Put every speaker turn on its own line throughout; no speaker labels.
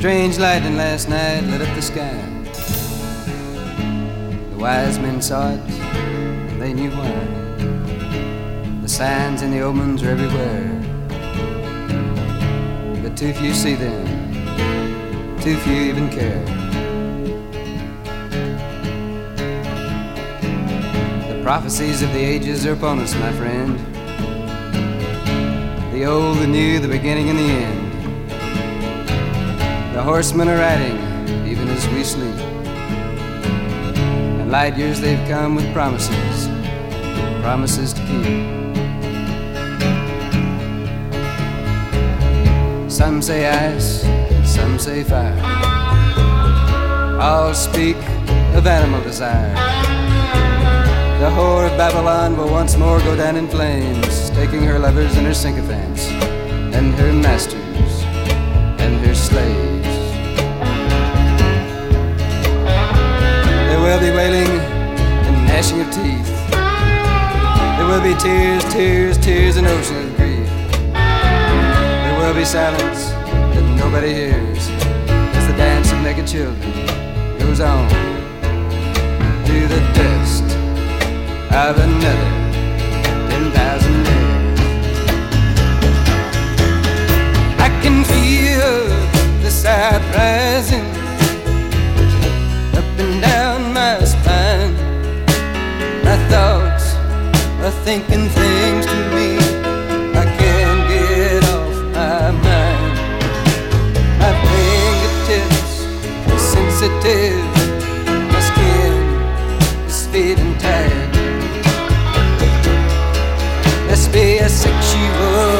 Strange lightning last night lit up the sky. The wise men saw it, and they knew why. The signs and the omens are everywhere. But too few see them, too few even care. The prophecies of the ages are upon us, my friend. The old, the new, the beginning and the end. The horsemen are riding, even as we sleep. And light years they've come with promises, promises to keep. Some say ice, some say fire. All speak of animal desire. The whore of Babylon will once more go down in flames, taking her lovers and her sycophants, and her masters, and her slaves. Will be wailing and gnashing of teeth. There will be tears, tears, tears, and ocean of grief. There will be silence that nobody hears as the dance of naked children goes on through the dust of another ten thousand years. I can feel the south rising and down my spine. My thoughts are thinking things to me I can't get off my mind. My fingertips are sensitive, my skin is feeling tired. Let's be a sexual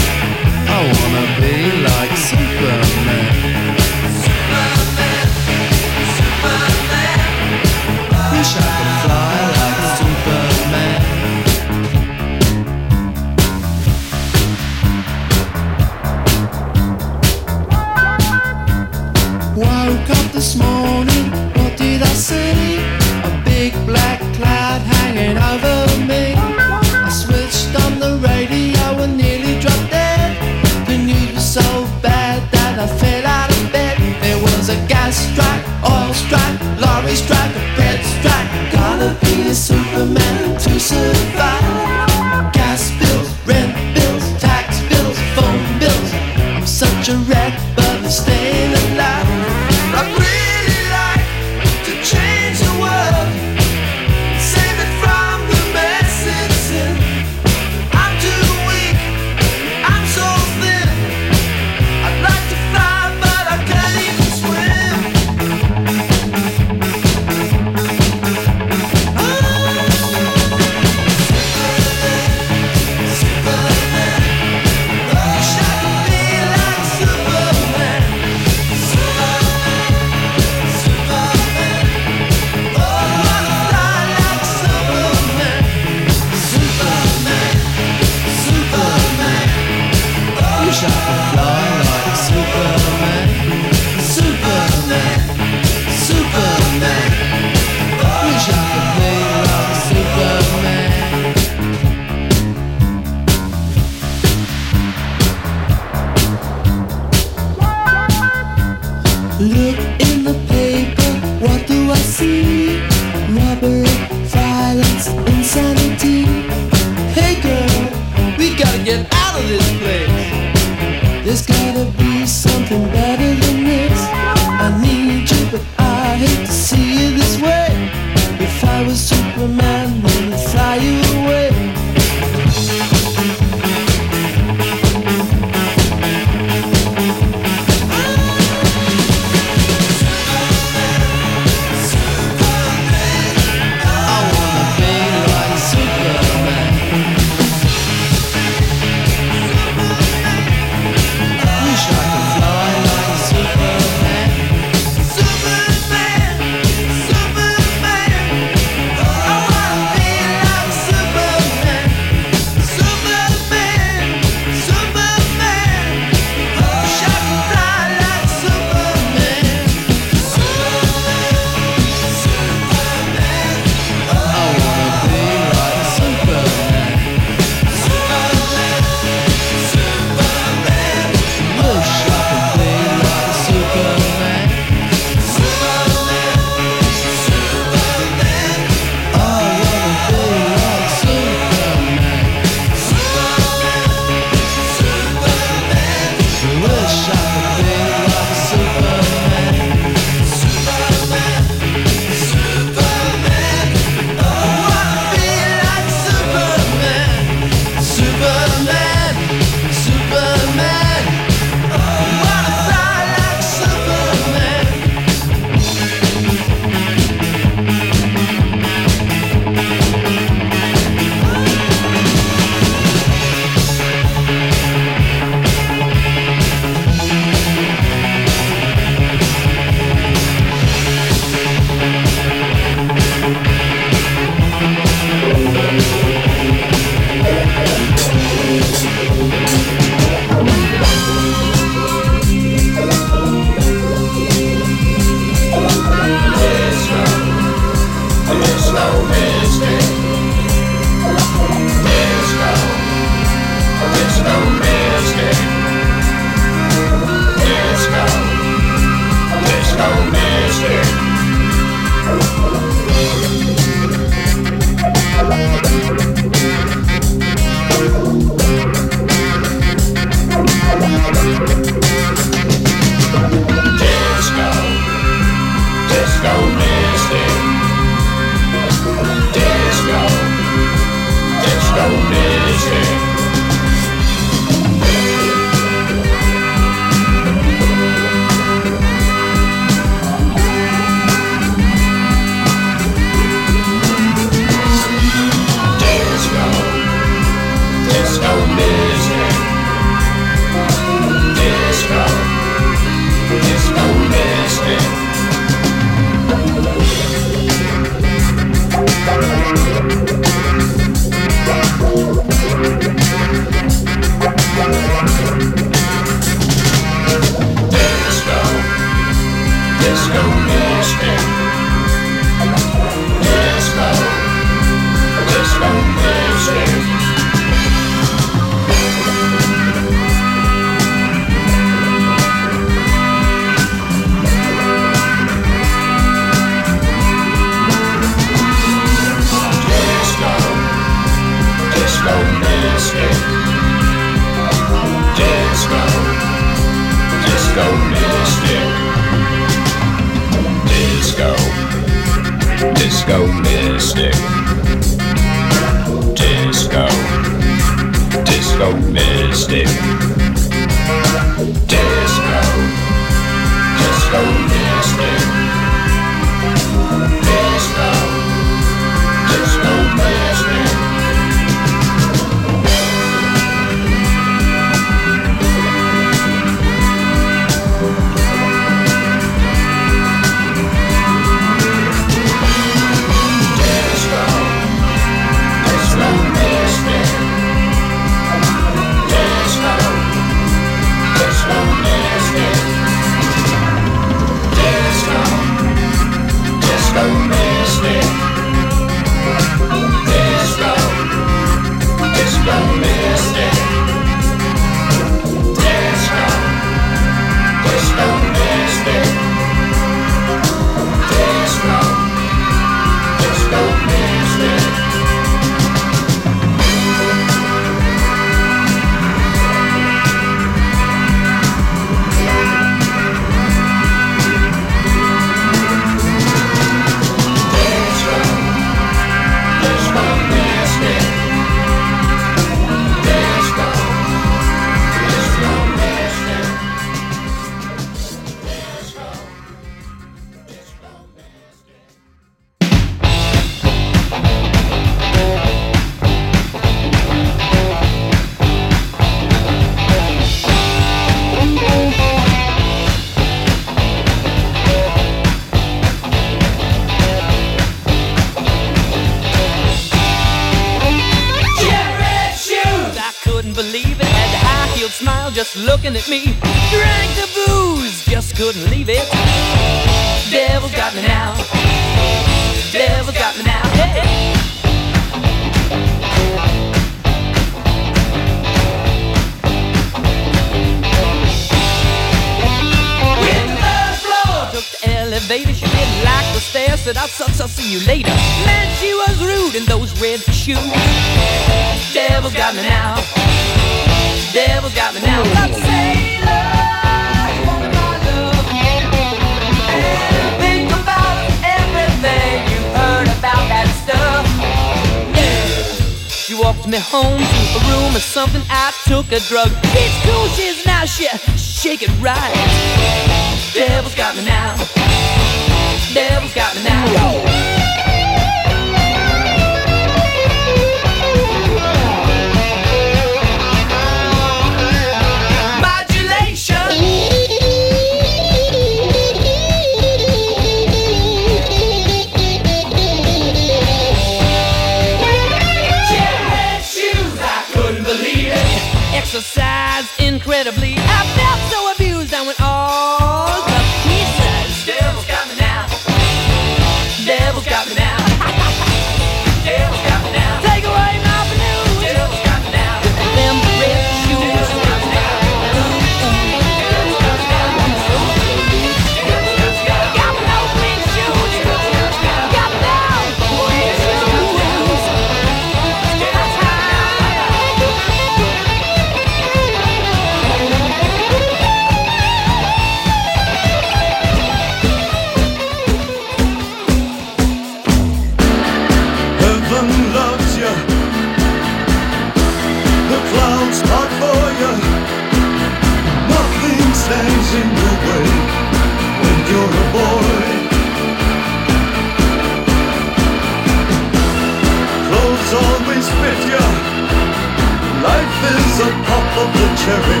is a pop of
the
cherry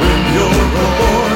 when you're a boy.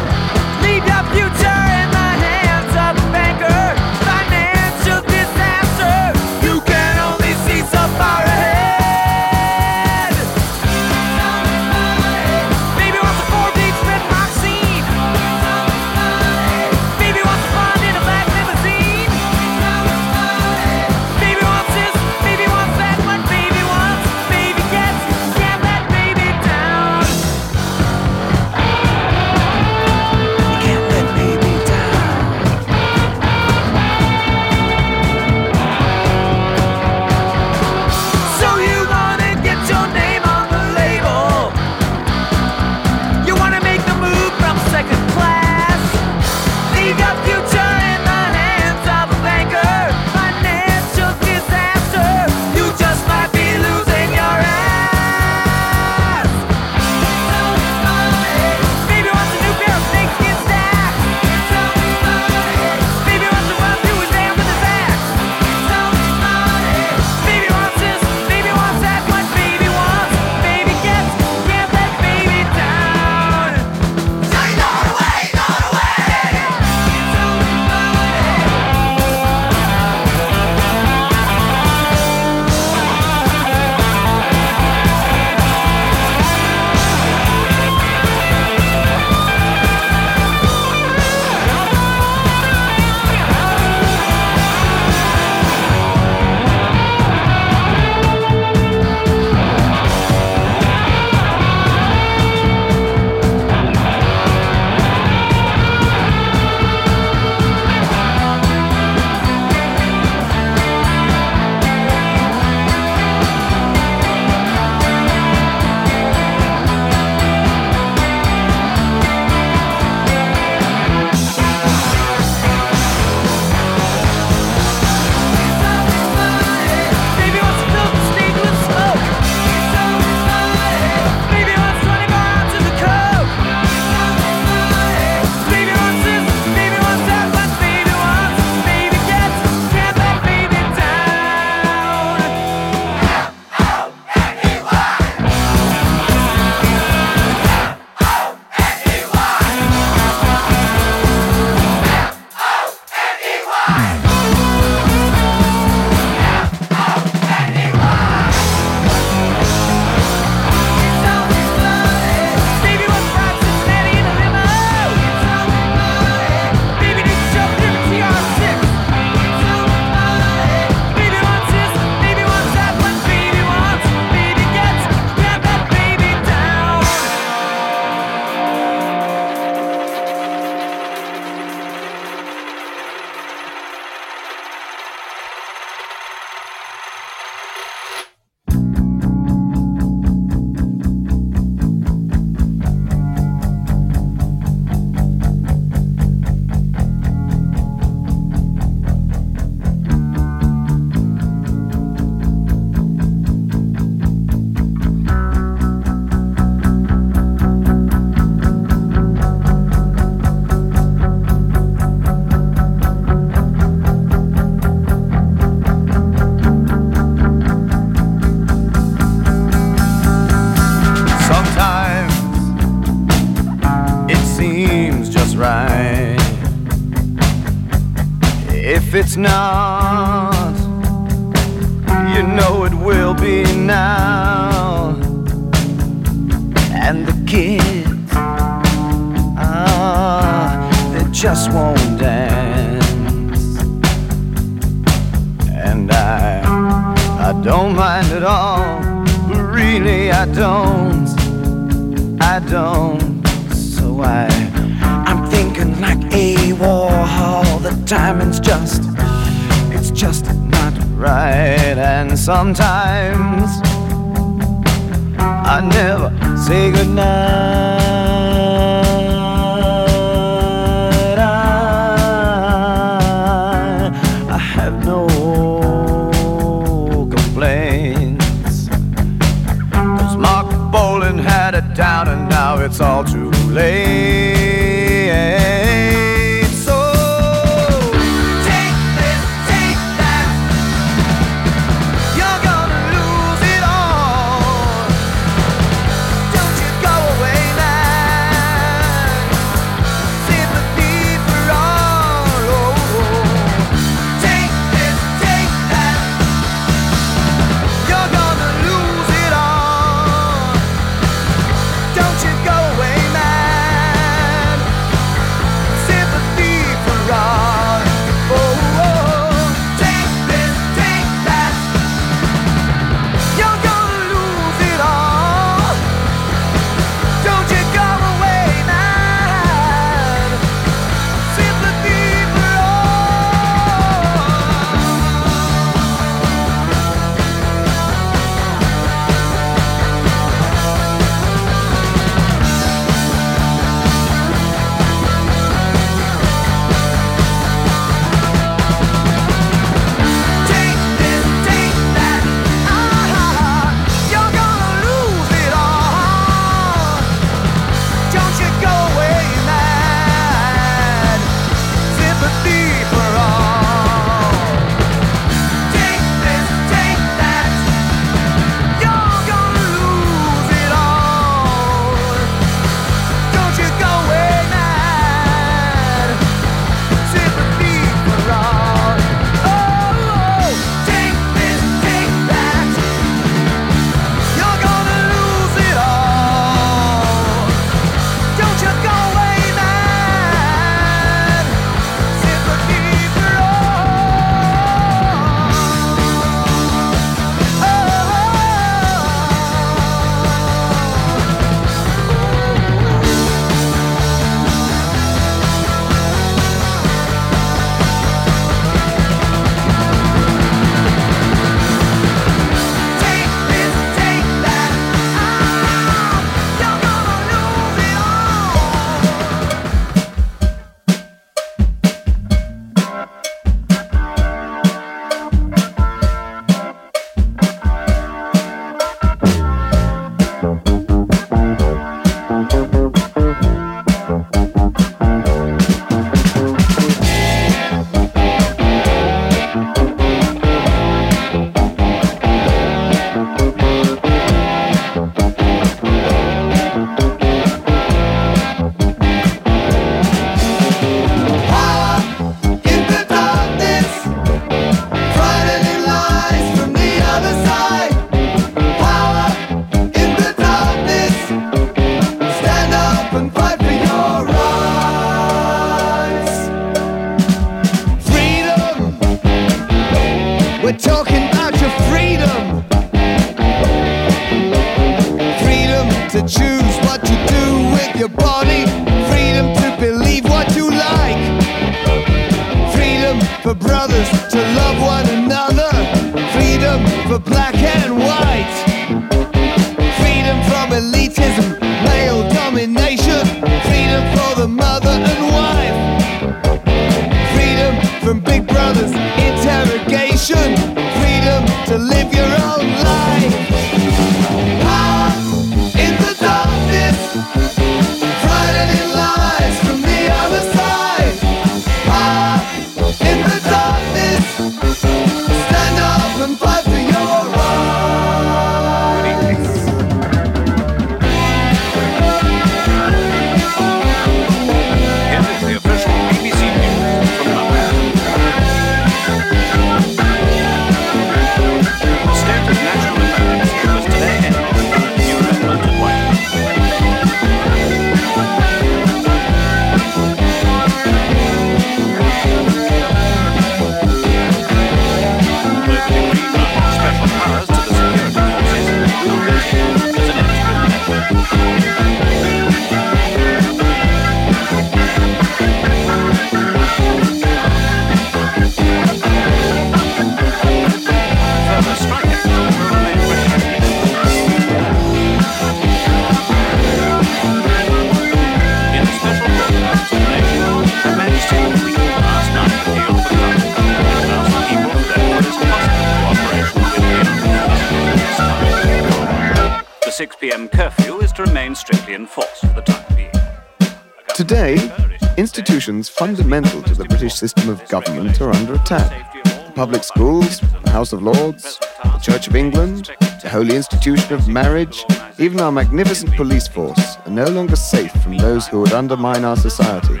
institutions fundamental to the British system of government are under attack. The public schools, the House of Lords, the Church of England, the holy institution of marriage, even our magnificent police force are no longer safe from those who would undermine our society.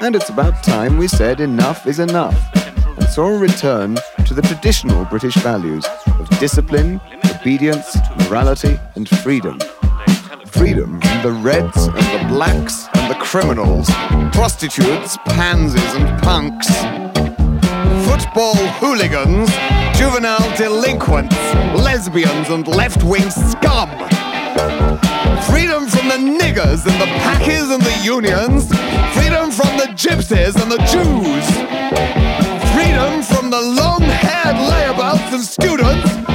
And it's about time we said enough is enough and saw a return to the traditional British values of discipline, obedience, morality, and freedom. Freedom from the reds and the blacks criminals, prostitutes, pansies, and punks, football hooligans, juvenile delinquents, lesbians, and left wing scum. Freedom from the niggers and the pakis and the unions, freedom from the gypsies and the Jews, freedom from the long haired layabouts and students,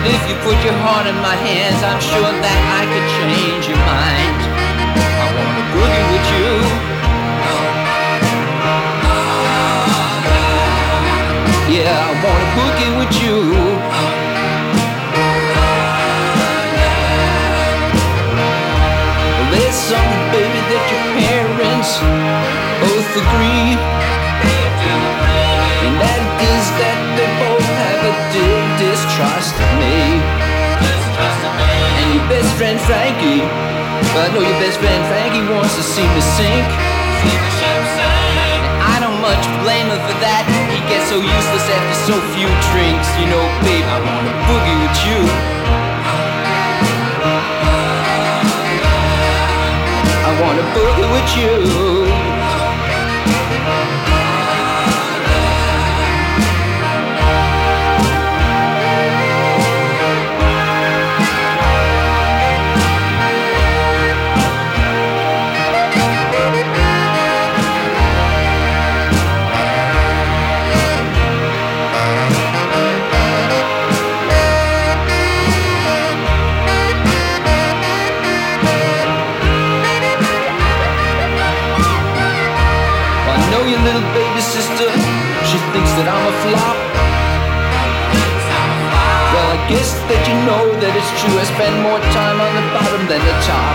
But if you put your heart in my hands, I'm sure that I could change your mind. I wanna boogie with you. Yeah, I wanna boogie with you. There's something, baby, that your parents both agree. And that is that just trust me. Just trust me. And your best friend Frankie, But I know your best friend Frankie wants to see me sink. Sink. I don't
much blame him for that. He gets so useless after so few drinks. You know, babe, I wanna boogie with you. I wanna boogie with you. true I spend more time on the bottom than the top.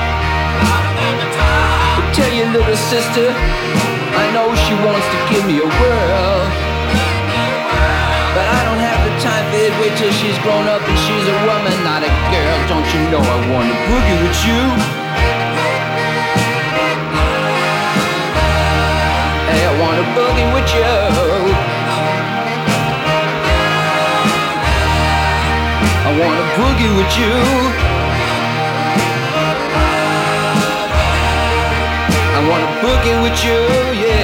But tell your little sister, I know she wants to give me a whirl. But I don't have the time for it. Wait till she's grown up and she's a woman, not a girl. Don't you know I wanna boogie with you? Hey, I wanna boogie with you. boogie with you. I wanna boogie with you, yeah.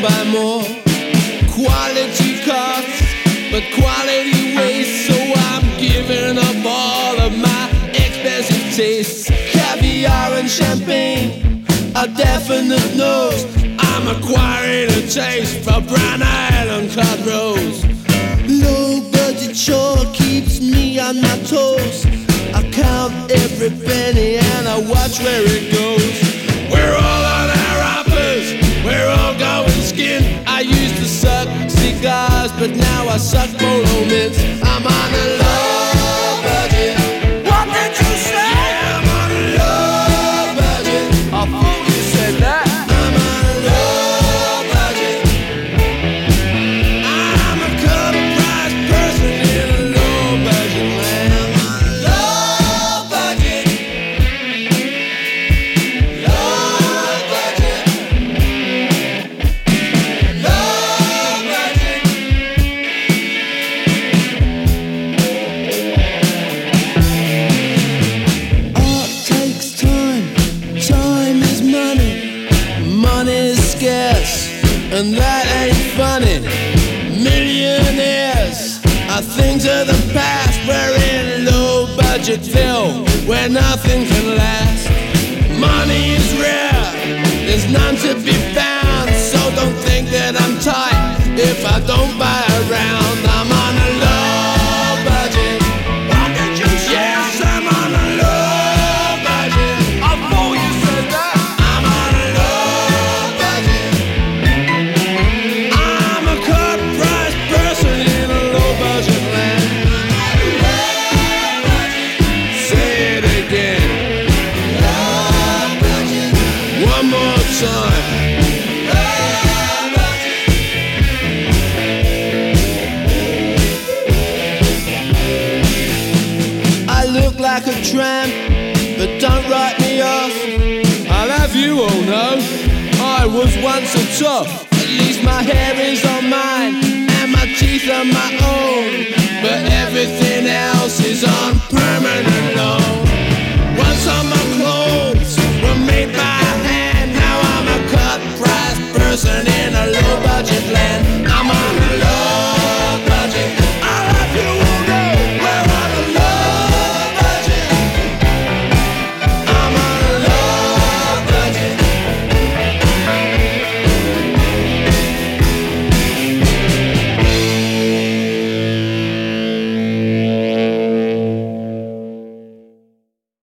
Buy more quality costs, but quality waste. So I'm giving up all of my expensive tastes. Caviar and champagne are definite nose. I'm acquiring a taste for brown eyed and cod roes. Low budget chore keeps me on my toes. I count every penny and I watch where it goes. We're all scars, but now I suck for romance. I'm on the low. if I don't buy around. one so tough. At least my hair is on mine, and my teeth are my own. But everything else is on permanent loan. Once all my clothes were made by hand. Now I'm a cut price person in a low budget land. I'm a